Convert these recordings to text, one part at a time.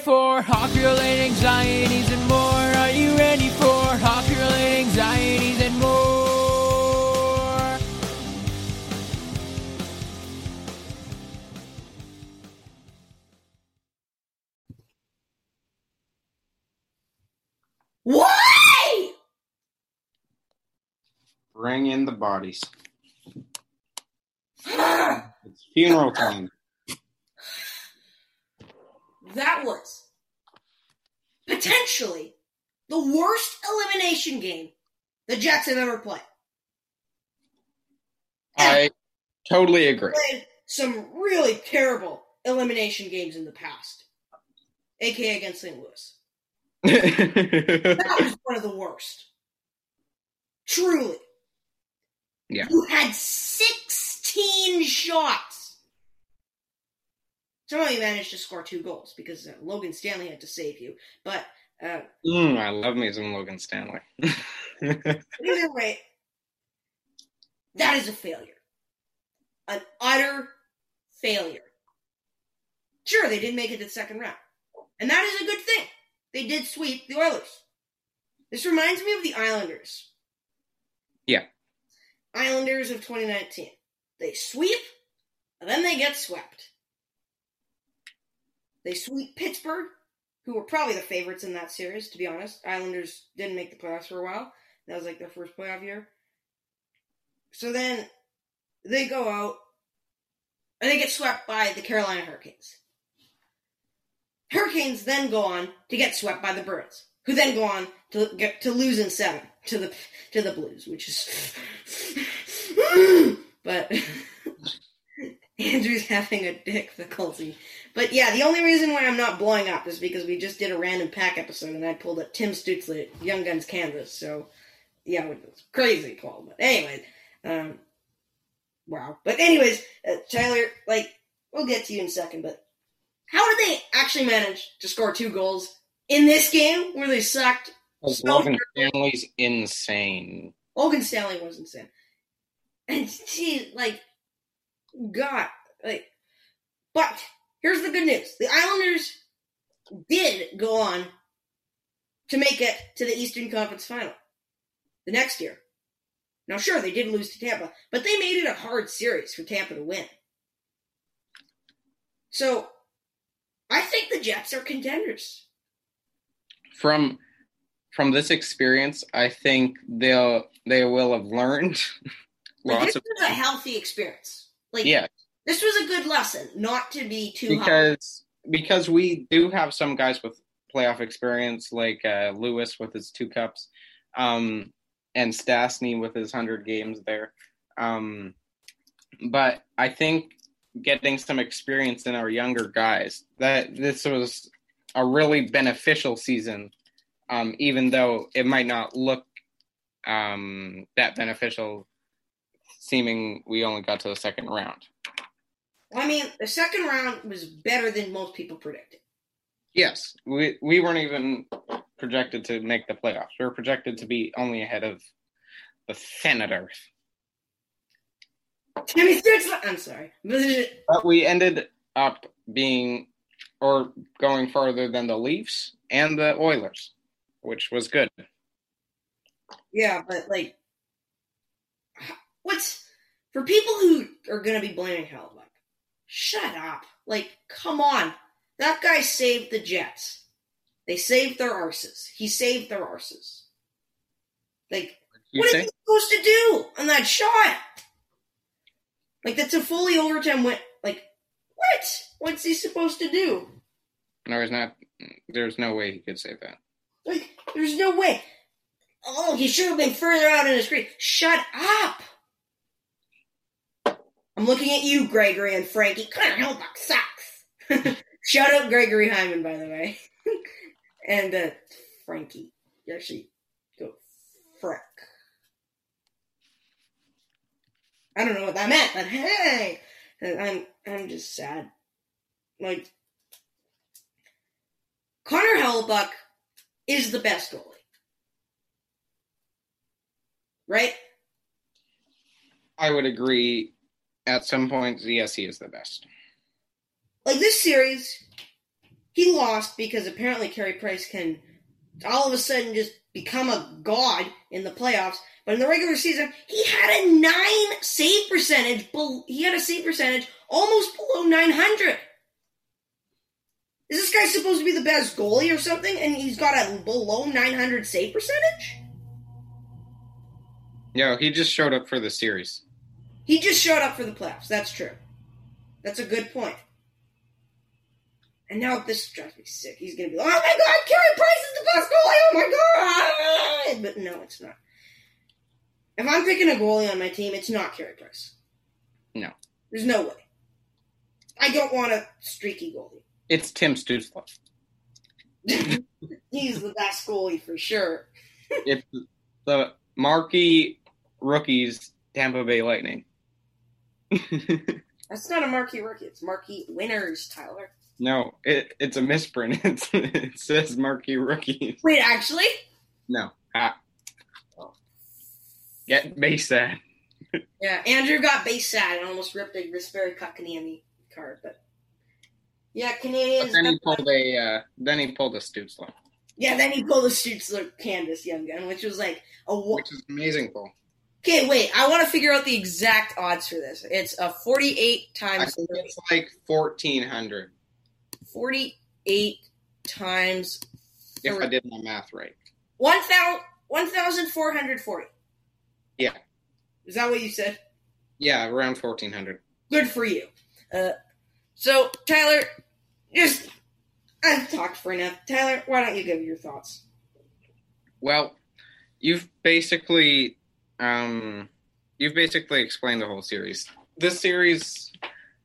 For hockey related anxieties and more? Are you ready for related anxieties and more? Why? Bring in the bodies. It's funeral time. That was potentially the worst elimination game the Jets have ever played. I totally agree. Played some really terrible elimination games in the past, aka against St. Louis. That was one of the worst. Truly. Yeah. You had 16 shots. Somehow you managed to score two goals because uh, Logan Stanley had to save you. But uh, Mm, I love me some Logan Stanley. either way, that is a failure. An utter failure. Sure, they didn't make it to the second round. And that is a good thing. They did sweep the Oilers. This reminds me of the Islanders. Yeah. Islanders of 2019. They sweep, and then they get swept. They sweep Pittsburgh, who were probably the favorites in that series, to be honest. Islanders didn't make the playoffs for a while. That was like their first playoff year. So then they go out and they get swept by the Carolina Hurricanes. Hurricanes then go on to get swept by the Bruins, who then go on to get to lose in seven to the to the Blues, which is but Andrew's having a difficulty. But yeah, the only reason why I'm not blowing up is because we just did a random pack episode and I pulled up Tim Stützle at Young Guns Canvas. So yeah, it was crazy, Paul. But anyways, um, wow. But anyways, uh, Tyler, like we'll get to you in a second. But how did they actually manage to score two goals in this game where they sucked? So Logan Stanley's insane. Logan Stanley was insane. And she, like, God, like, but here's the good news. The Islanders did go on to make it to the Eastern Conference Final the next year. Now, sure, they did lose to Tampa, but they made it a hard series for Tampa to win. So, I think the Jets are contenders. From from this experience, I think they'll they will have learned Like, lots this of was a healthy experience. Like, yeah this was a good lesson, not to be too high. because because we do have some guys with playoff experience like uh, Lewis with his two cups, um, and Stastny with his hundred games there. Um, but I think getting some experience in our younger guys that this was a really beneficial season, um, even though it might not look um, that beneficial, seeming we only got to the second round. I mean, the second round was better than most people predicted. Yes, we we weren't even projected to make the playoffs. We were projected to be only ahead of the Senators, Timmy I'm sorry. but we ended up being or going farther than the Leafs and the Oilers, which was good. Yeah, but like, what's for people who are gonna be blaming Hellebuyck? Shut up! Like, come on, that guy saved the Jets. They saved their arses. He saved their arses. Like, You what is say? he supposed to do on that shot? Like, that's a fully overtime win. Like, what? What's he supposed to do? No, he's not. There's no way he could say that. Like, there's no way. Oh, he should have been further out in the screen. Shut up! I'm looking at you, Gregory and Frankie. Connor Hellebuyck sucks. Shut up, Gregory Hyman, by the way. and uh, Frankie. You actually go Freck. I don't know what that meant, but hey, I'm I'm just sad. Like Connor Hellebuyck is the best goalie, right? I would agree. At some points, yes, he is the best. Like this series, he lost because apparently Carey Price can all of a sudden just become a god in the playoffs. But in the regular season, he had a nine save percentage. He had a save percentage almost below 900. Is this guy supposed to be the best goalie or something? And he's got a below 900 save percentage? No, he just showed up for the series. He just showed up for the playoffs. That's true. That's a good point. And now this drives me sick. He's gonna be like, "Oh my god, Carey Price is the best goalie! Oh my god!" But no, it's not. If I'm picking a goalie on my team, it's not Carey Price. No, there's no way. I don't want a streaky goalie. It's Tim Stützle. He's the best goalie for sure. it's the marquee rookies, Tampa Bay Lightning. That's not a marquee rookie. It's marquee winners, Tyler. No, it, it's a misprint. It's, it says marquee rookie. Wait, actually? No. Ah. Get base sad. yeah, Andrew got base sad and almost ripped a Raspberry Kotkaniemi card, but yeah, Canadiens. But then he pulled a. Uh, then he pulled a Stützle. Yeah, then he pulled a Stützle canvas young gun, which was like a. Which is amazing, Paul. Okay, wait. I want to figure out the exact odds for this. It's a forty-eight times. I think it's like fourteen hundred. 48 times. If I did my math right. 1,440. yeah. Is that what you said? Yeah, around 1,400. Good for you. Uh, so, Tyler, just. I've talked for enough. Tyler, why don't you give your thoughts? Well, you've basically. Um, you've basically explained the whole series. This series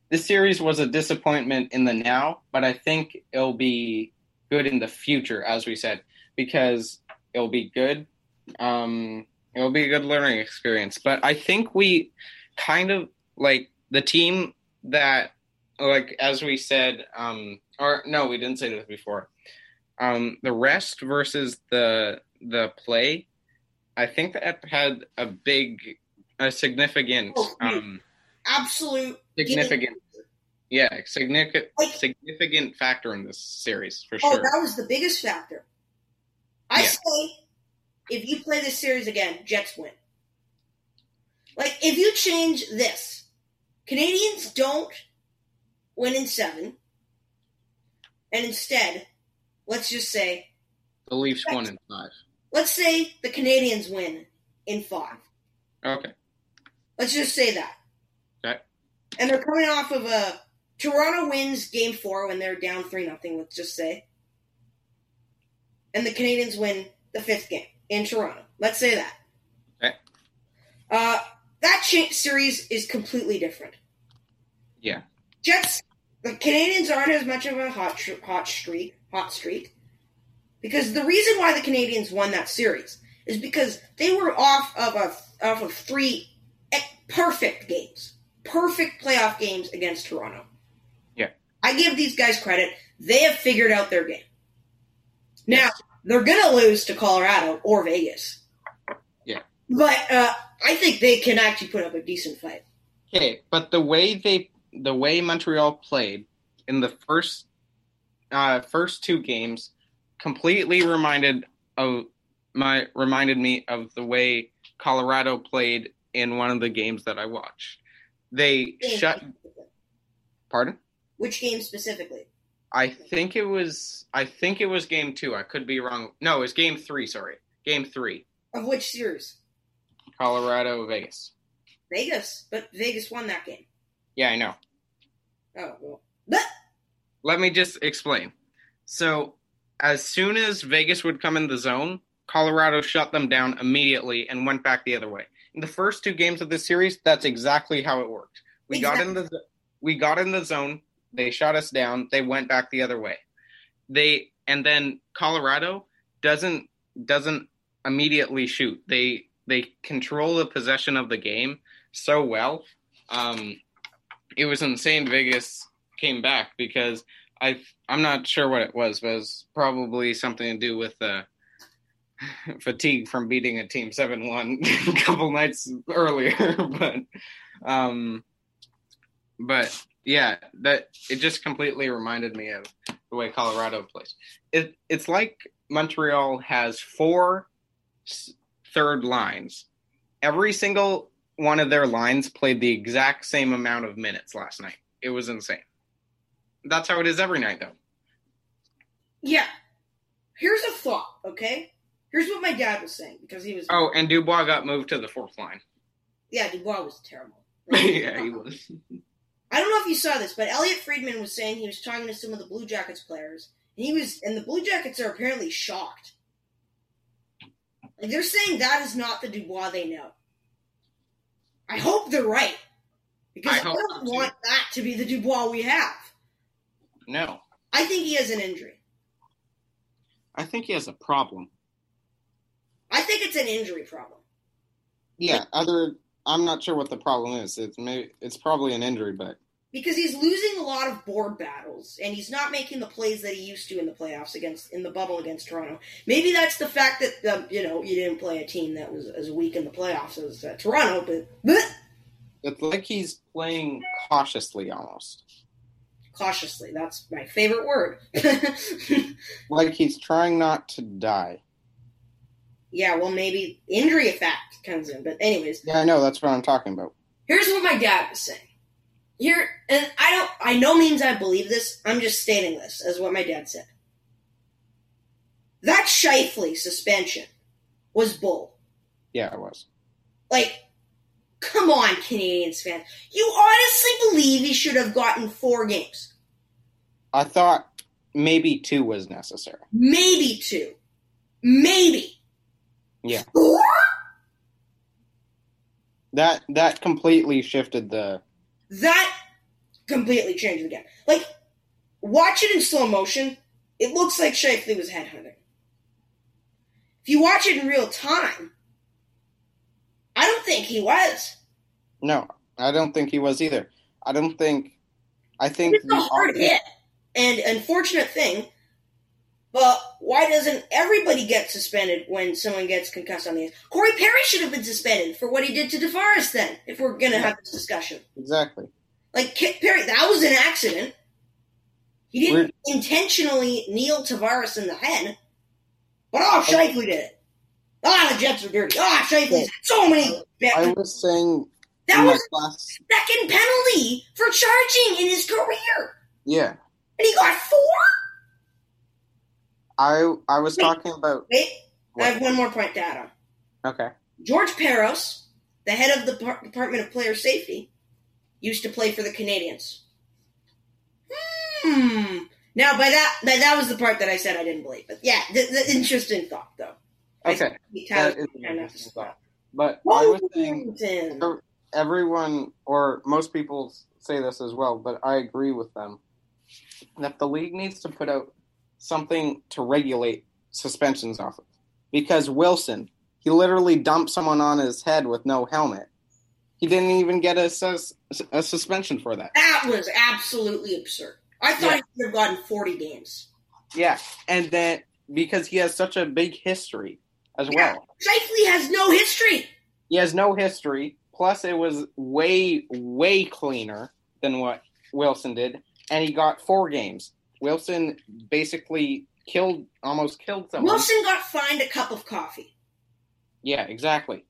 this series was a disappointment in the now, but I think it'll be good in the future, as we said, because it'll be good. Um, it'll be a good learning experience. But I think we kind of like the team that, like as we said, um, or no, we didn't say this before. Um, the rest versus the the play, I think that had a big, a significant. Oh, um, absolute significant. Yeah, significant like, significant factor in this series for oh, sure. Oh, that was the biggest factor. I yeah. say, if you play this series again, Jets win. Like, if you change this, Canadiens don't win in seven, and instead, let's just say the Leafs won in five. Let's say the Canadiens win in five. Okay. Let's just say that. Okay. And they're coming off of a Toronto wins game four when they're down 3 nothing. let's just say. And the Canadiens win the fifth game in Toronto. Let's say that. Okay. Uh, that series is completely different. Yeah. Jets, the Canadiens aren't as much of a hot, hot streak, hot streak. Because the reason why the Canadiens won that series is because they were off of a off of three perfect games, perfect playoff games against Toronto. Yeah, I give these guys credit. They have figured out their game. Now, they're going to lose to Colorado or Vegas. Yeah. But uh, I think they can actually put up a decent fight. Okay, but the way they the way Montreal played in the first uh, first two games completely reminded of my reminded me of the way Colorado played in one of the games that I watched. They shut Pardon? Which game specifically? I think it was. I think it was game two. I could be wrong. No, it was game three. Sorry, game three. Of which series? Colorado, Vegas. Vegas, but Vegas won that game. Yeah, I know. Oh well. But- Let me just explain. So, as soon as Vegas would come in the zone, Colorado shut them down immediately and went back the other way. In the first two games of this series, that's exactly how it worked. We exactly. got in the we got in the zone, they shot us down. They went back the other way. They and then Colorado doesn't doesn't immediately shoot. They they control the possession of the game so well. Um, it was insane. Vegas came back because I I'm not sure what it was, but it was probably something to do with uh, fatigue from beating a team seven one a couple nights earlier. but um, but yeah, that it just completely reminded me of the way Colorado plays. It it's like Montreal has four third lines. Every single one of their lines played the exact same amount of minutes last night. It was insane. That's how it is every night, though. Yeah. Here's a thought, okay? Here's what my dad was saying because he was. Oh, and Dubois got moved to the fourth line. Yeah, Dubois was terrible. yeah, he was. I don't know if you saw this, but Elliotte Friedman was saying he was talking to some of the Blue Jackets players, and he was, and the Blue Jackets are apparently shocked. Like they're saying that is not the Dubois they know. I hope they're right because I I, don't too. want that to be the Dubois we have. No, I think he has an injury. I think he has a problem. I think it's an injury problem. Yeah, other. I'm not sure what the problem is. It's maybe it's probably an injury, but because he's losing a lot of board battles and he's not making the plays that he used to in the playoffs against in the bubble against Toronto. Maybe that's the fact that um, you know you didn't play a team that was as weak in the playoffs as uh, Toronto, but bleh, it's like he's playing cautiously almost. Cautiously. That's my favorite word. Like he's trying not to die. yeah, well, maybe injury effect comes in. But anyways, Yeah, I know. That's what I'm talking about. here's what my dad was saying. Here, and I don't, I no means I believe this. I'm just stating this as what my dad said. That Scheifele suspension was bull. Yeah, it was. Like, come on, Canadiens fans. You honestly believe he should have gotten four games? I thought maybe two was necessary. Maybe two. Maybe. Yeah. Four? That that completely shifted the. That completely changed the game. Like, watch it in slow motion. It looks like Scheifele was headhunting. If you watch it in real time, don't think he was. No, I don't think he was either. I don't think. I think It's a hard hit. And unfortunate thing, but why doesn't everybody get suspended when someone gets concussed on the ice? Corey Perry should have been suspended for what he did to DeForest then, if we're going to have this discussion. exactly. Like, Perry, that was an accident. He didn't intentionally kneel Tavares in the head, but oh, Scheifele did it. Ah, the Jets are dirty. Ah, Scheifele's so many. I was saying that was class. second penalty for charging in his career, Yeah, and he got four. I I was talking about. Wait, I have one more point to add on. Okay. George Parros, the head of the Par- Department of Player Safety, used to play for the Canadiens. Hmm. Now, by that, by that was the part that I said I didn't believe. But yeah, the, the interesting thought, though. Okay. That is interesting thought. But I was saying everyone or most people say this as well, but I agree with them that the league needs to put out something to regulate suspensions off of. Because Wilson, he literally dumped someone on his head with no helmet. He didn't even get a, sus- a suspension for that. That was absolutely absurd. I thought Yeah. he could have gotten 40 games. Yeah, and then because he has such a big history as Yeah. well. Scheifele has no history. He has no history. Plus, it was way, way cleaner than what Wilson did, and he got four games. Wilson basically killed, almost killed someone. Wilson got fined a cup of coffee. Yeah, exactly.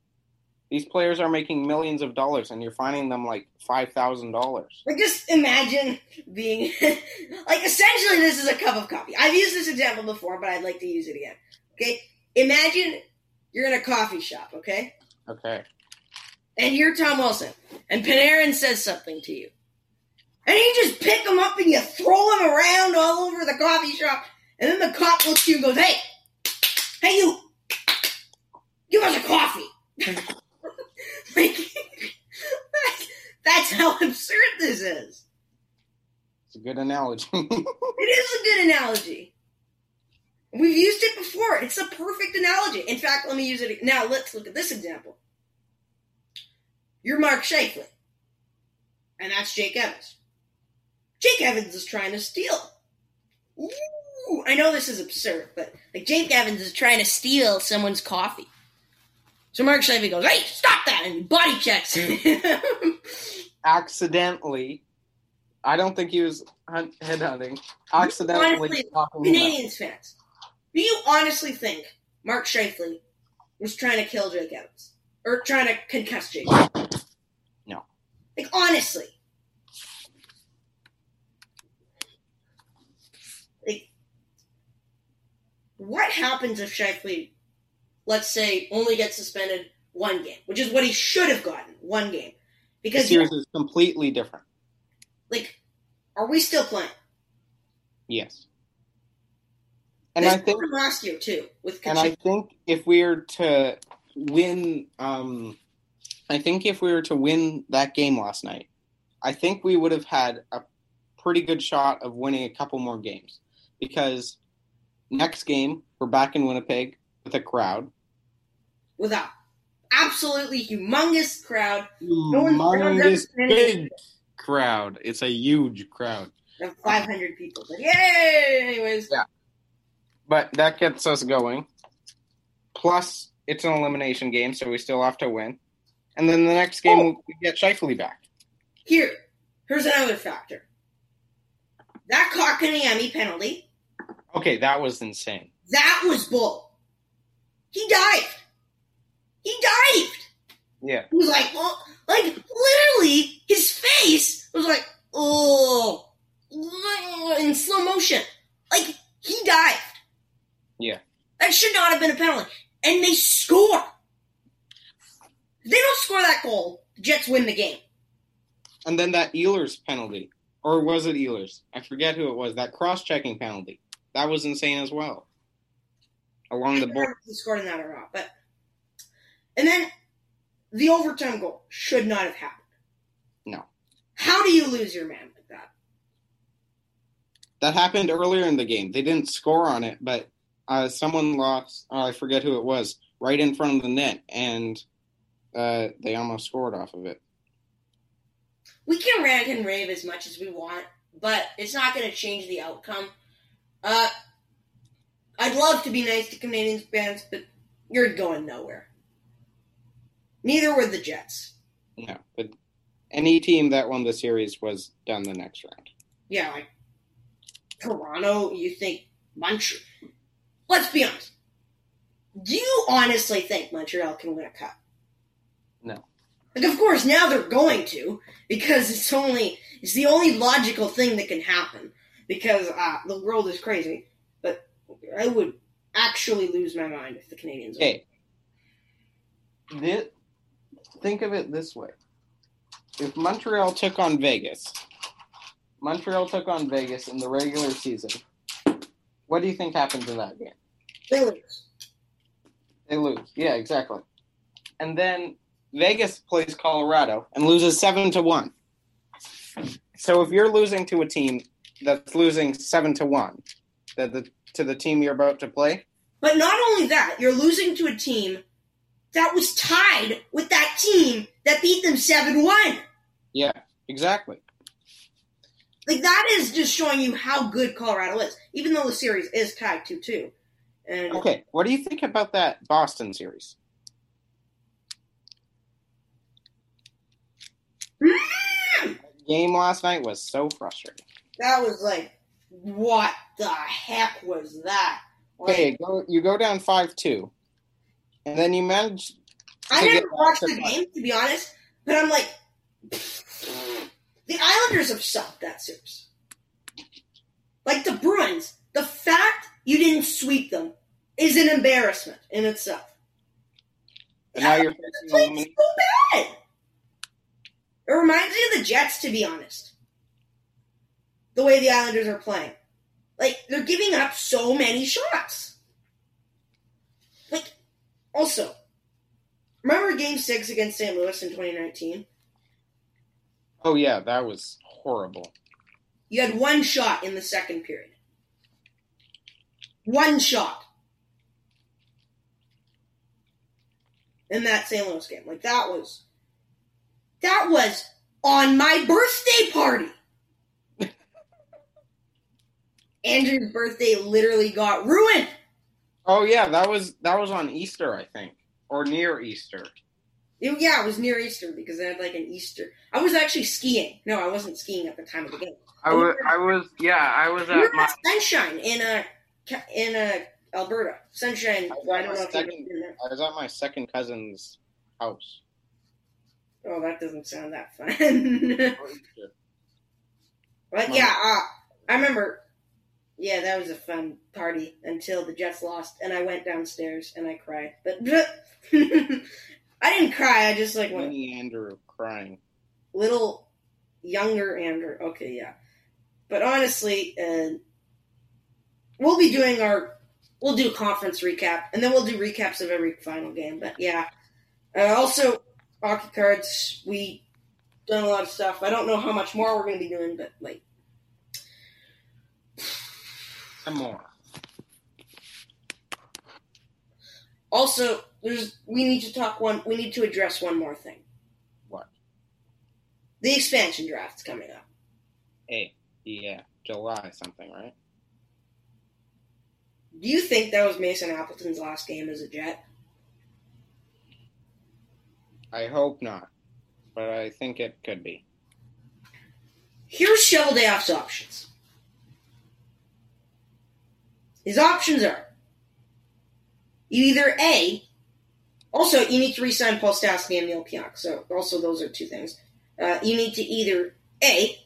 These players are making millions of dollars, and you're finding them like five thousand dollars. Like, just imagine being like essentially this is a cup of coffee. I've used this example before, but I'd like to use it again. Okay, imagine you're in a coffee shop, okay, Okay. and you're Tom Wilson, and Panarin says something to you, and you just pick him up and you throw him around all over the coffee shop, and then the cop looks at you and goes, "Hey, hey, you, give us a coffee." like, that's how absurd this is. It's a good analogy. It is a good analogy. We've used it before. It's a perfect analogy. In fact, let me use it now. Let's look at this example. You're Mark Scheifele, and that's Jake Evans. Jake Evans is trying to steal. Ooh, I know this is absurd, but like Jake Evans is trying to steal someone's coffee. So Mark Scheifele goes, "Hey, stop that!" and body checks. him. Accidentally, I don't think he was hunt- headhunting. Accidentally, Honestly. Canadiens fans, do you honestly think Mark Scheifele was trying to kill Jake Evans or trying to concuss Jake? No. Like honestly, like what happens if Scheifele, let's say, only gets suspended one game, which is what he should have gotten one game, Because The series is completely different. like, are we still playing? Yes. And I think happened last year too with and I think if we were to win um I think if we were to win that game last night, I think we would have had a pretty good shot of winning a couple more games. Because next game we're back in Winnipeg with a crowd. with a absolutely humongous crowd one- no Humongous big crowd. It's a huge crowd. of 500 people. But yay! Anyways, Yeah. But that gets us going. Plus, it's an elimination game, so we still have to win. And then the next game, Oh. we'll get Scheifele back. here, here's another factor. That Kotkaniemi penalty, Okay, that was insane. that was bull. He dived. He dived. Yeah. He was like, oh, like literally, his face was like, oh, in slow motion. Like he dived. Yeah. That should not have been a penalty. And they score. If they don't score that goal, the Jets win the game. And then that Ehlers penalty. Or was it Ehlers? I forget who it was. That cross checking penalty. That was insane as well. Along the board. he scored in that or not, but and then the overtime goal should not have happened. No. How do you lose your man like that? That happened earlier in the game. They didn't score on it, but uh, someone lost. Oh, I forget who it was. Right in front of the net, and uh, they almost scored off of it. We can rant and rave as much as we want, but it's not going to change the outcome. Uh, I'd love to be nice to Canadiens fans, but you're going nowhere. Neither were the Jets. No, but any team that won the series was done the next round. Yeah, like Toronto, you think Montreal. Let's be honest. Do you honestly think Montreal can win a cup? No. Like, of course, now they're going to because it's only it's the only logical thing that can happen because uh, the world is crazy. But I would actually lose my mind if the Canadiens. win. Okay. Thi- think of it this way: if Montreal took on Vegas, Montreal took on Vegas in the regular season. What do you think happened to that game? They lose. They lose. Yeah, exactly. And then Vegas plays Colorado and loses seven to one. So if you're losing to a team that's losing seven to one, that the to the team you're about to play, But not only that, you're losing to a team that was tied with that team that beat them seven one. yeah, exactly. Like that is just showing you how good Colorado is, even though the series is tied two two. And Okay, what do you think about that Boston series? Mm! Game last night was so frustrating. that was like, what the heck was that? Like, Okay, go, you go down five two, and then you manage. I get watched the game to be honest, but I'm like, the Islanders have sucked that series. Like the Bruins, the fact you didn't sweep them is an embarrassment in itself. And now you're facing so bad. It reminds me of the Jets, to be honest. The way the Islanders are playing. Like, they're giving up so many shots. Like, also, remember game six against St. Louis in 2019? Oh yeah, that was horrible. You had one shot in the second period. One shot. In that St. Louis game. Like that was that was on my birthday party. Andrew's birthday literally got ruined. Oh yeah, that was that was on Easter, I think, or near Easter. It- yeah, it was near Easter because I had like an Easter. I was actually skiing. No, I wasn't skiing at the time of the game. I was, I was, yeah, I was at my. at Sunshine in uh in uh Alberta. Sunshine. I was I at don't my know if you've second. been. I was at my second cousin's house. Oh, that doesn't sound that fun. for Easter. but yeah, uh, I remember. Yeah, that was a fun party until the Jets lost, and I went downstairs and I cried. But I didn't cry. I just like went Mini Andrew crying. little younger Andrew. Okay, yeah. But honestly, uh, we'll be doing our we'll do a conference recap, and then we'll do recaps of every final game. But yeah, uh, also hockey cards. We done a lot of stuff. I don't know how much more we're going to be doing, but like And more. also there's we need to talk one. We need to address one more thing. What? The expansion draft's coming up. Hey, yeah, July something, right? Do you think that was Mason Appleton's last game as a Jet? I hope not, but I think it could be. Here's Cheveldayoff's options. His options are you either A, also you need to re-sign Paul Stastny and Neal Pionk, so also those are two things. Uh, you need to either A,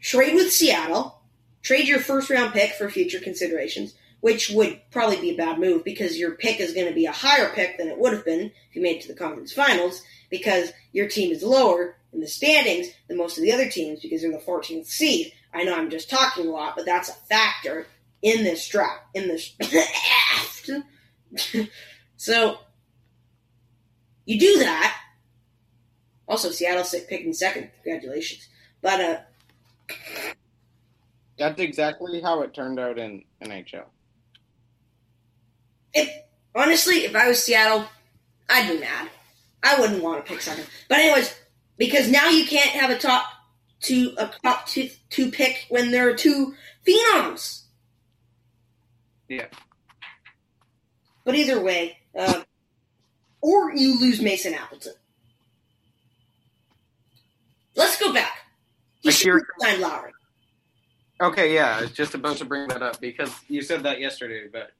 trade with Seattle, trade your first round pick for future considerations, which would probably be a bad move because your pick is going to be a higher pick than it would have been if you made it to the conference finals because your team is lower in the standings than most of the other teams because they're the 14th seed. I know I'm just talking a lot, but that's a factor in this draft. In this, so you do that. Also, Seattle's picking second. Congratulations, but uh, That's exactly how it turned out in NHL. if honestly, if I was Seattle, I'd be mad. I wouldn't want to pick second. But anyways, because now you can't have a top two a top two, two pick when there are two phenoms. Yeah. But either way, uh, or you lose Mason Appleton. Let's go back. He should have signed Lowry. Okay, yeah, I was just about to bring that up because you said that yesterday, but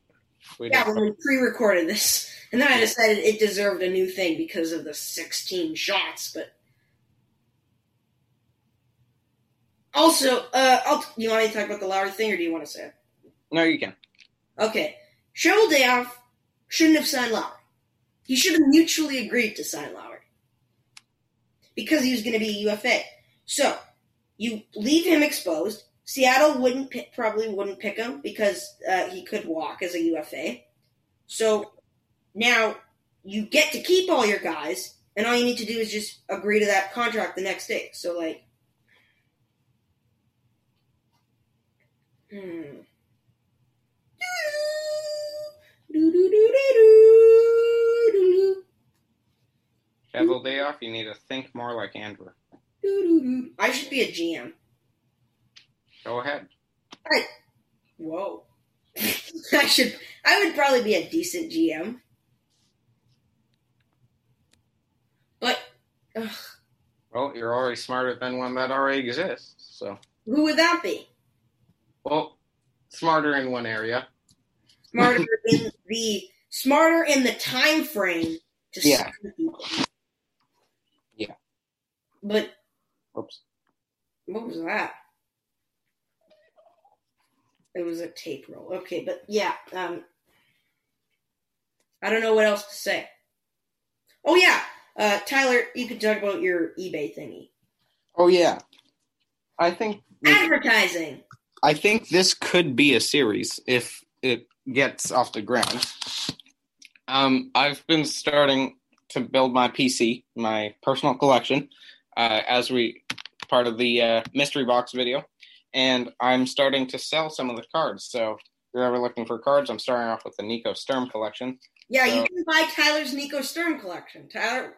we Yeah, when we pre-recorded this, and then I decided it deserved a new thing because of the 16 shots. But also, uh, I'll, you want me to talk about the Lowry thing, or do you want to say it? No, you can. Okay, Cheveldayoff shouldn't have signed Lowry. He should have mutually agreed to sign Lowry because he was going to be a UFA. So you leave him exposed. Seattle wouldn't pick, probably wouldn't pick him because uh, he could walk as a UFA. So now you get to keep all your guys, and all you need to do is just agree to that contract the next day. So like, hmm. Cheveldayoff, you need to think more like Andrew. I should be a GM. Go ahead. I, Whoa. I should. I would probably be a decent GM. But ugh, Well, you're already smarter than one that already exists. So, who would that be? well, smarter in one area. Smarter in the smarter in the time frame to Yeah. people. But Oops. what was that? It was a tape roll. Okay, but yeah, um, I don't know what else to say. Oh yeah, uh, Tyler, you could talk about your eBay thingy. Oh yeah. I think Advertising. I think this could be a series if it gets off the ground. Um, I've been starting to build my PC, my personal collection, uh, as we part of the uh, mystery box video, and I'm starting to sell some of the cards. So if you're ever looking for cards, I'm starting off with the Nico Sturm collection. Yeah, So- you can buy Tyler's Nico Sturm collection. Tyler,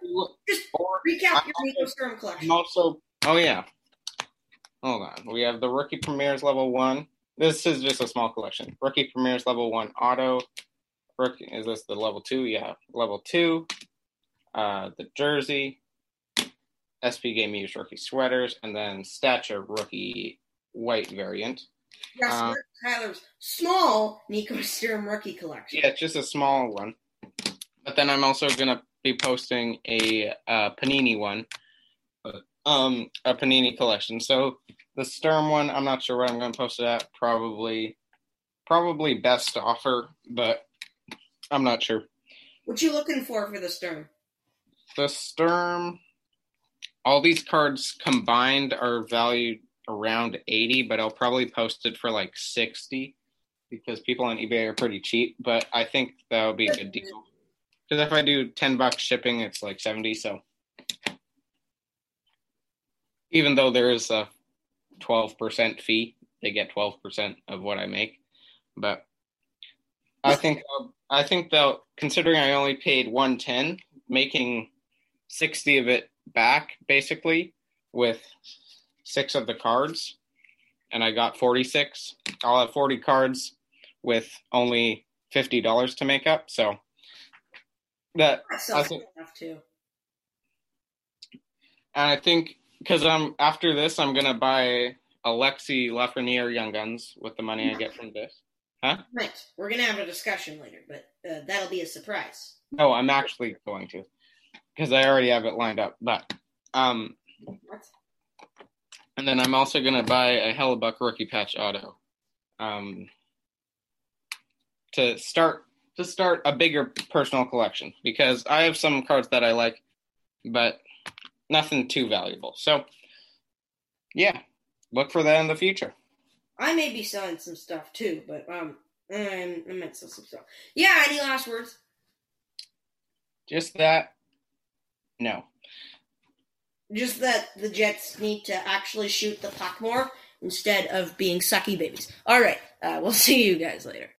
just recap your Nico Sturm collection. I'm also. Oh yeah. Hold on. We have the rookie premieres level one. This is just a small collection. Rookie premieres level one auto. Rookie is this the level two? Yeah, level two. Uh, the jersey. SP Game Used rookie sweaters, and then stature rookie white variant. Yes, Tyler's small Nico Sturm rookie collection. Yeah, it's just a small one. But then I'm also gonna be posting a uh, Panini one, um, a Panini collection. So the Sturm one, I'm not sure what I'm gonna post it at. Probably, probably best offer, but I'm not sure. What you looking for for the Sturm? The Sturm, all these cards combined are valued around 80, but I'll probably post it for like 60 because people on eBay are pretty cheap. But I think that would be a good deal. Because if I do 10 bucks shipping, it's like 70. So even though there is a 12% fee, they get 12% of what I make. But I think I think though, considering I only paid 110, making 60 of it back basically with six of the cards and I got 46. I'll have 40 cards with only $50 to make up. So that I think- enough too. and I think because I'm after this I'm to buy Alexis Lafreniere Young Guns with the money I get from this. Huh? Right. We're gonna have a discussion later, but uh, that'll be a surprise. No, I'm actually going to because I already have it lined up. But um? And then I'm also gonna buy a Hellebuyck rookie patch auto, um, to start to start a bigger personal collection because I have some cards that I like, but nothing too valuable. So, yeah, look for that in the future. I may be selling some stuff too, but um, um I might sell some stuff. Yeah. Any last words? Just that. No. Just that the Jets need to actually shoot the puck more instead of being sucky babies. All right. Uh, we'll see you guys later.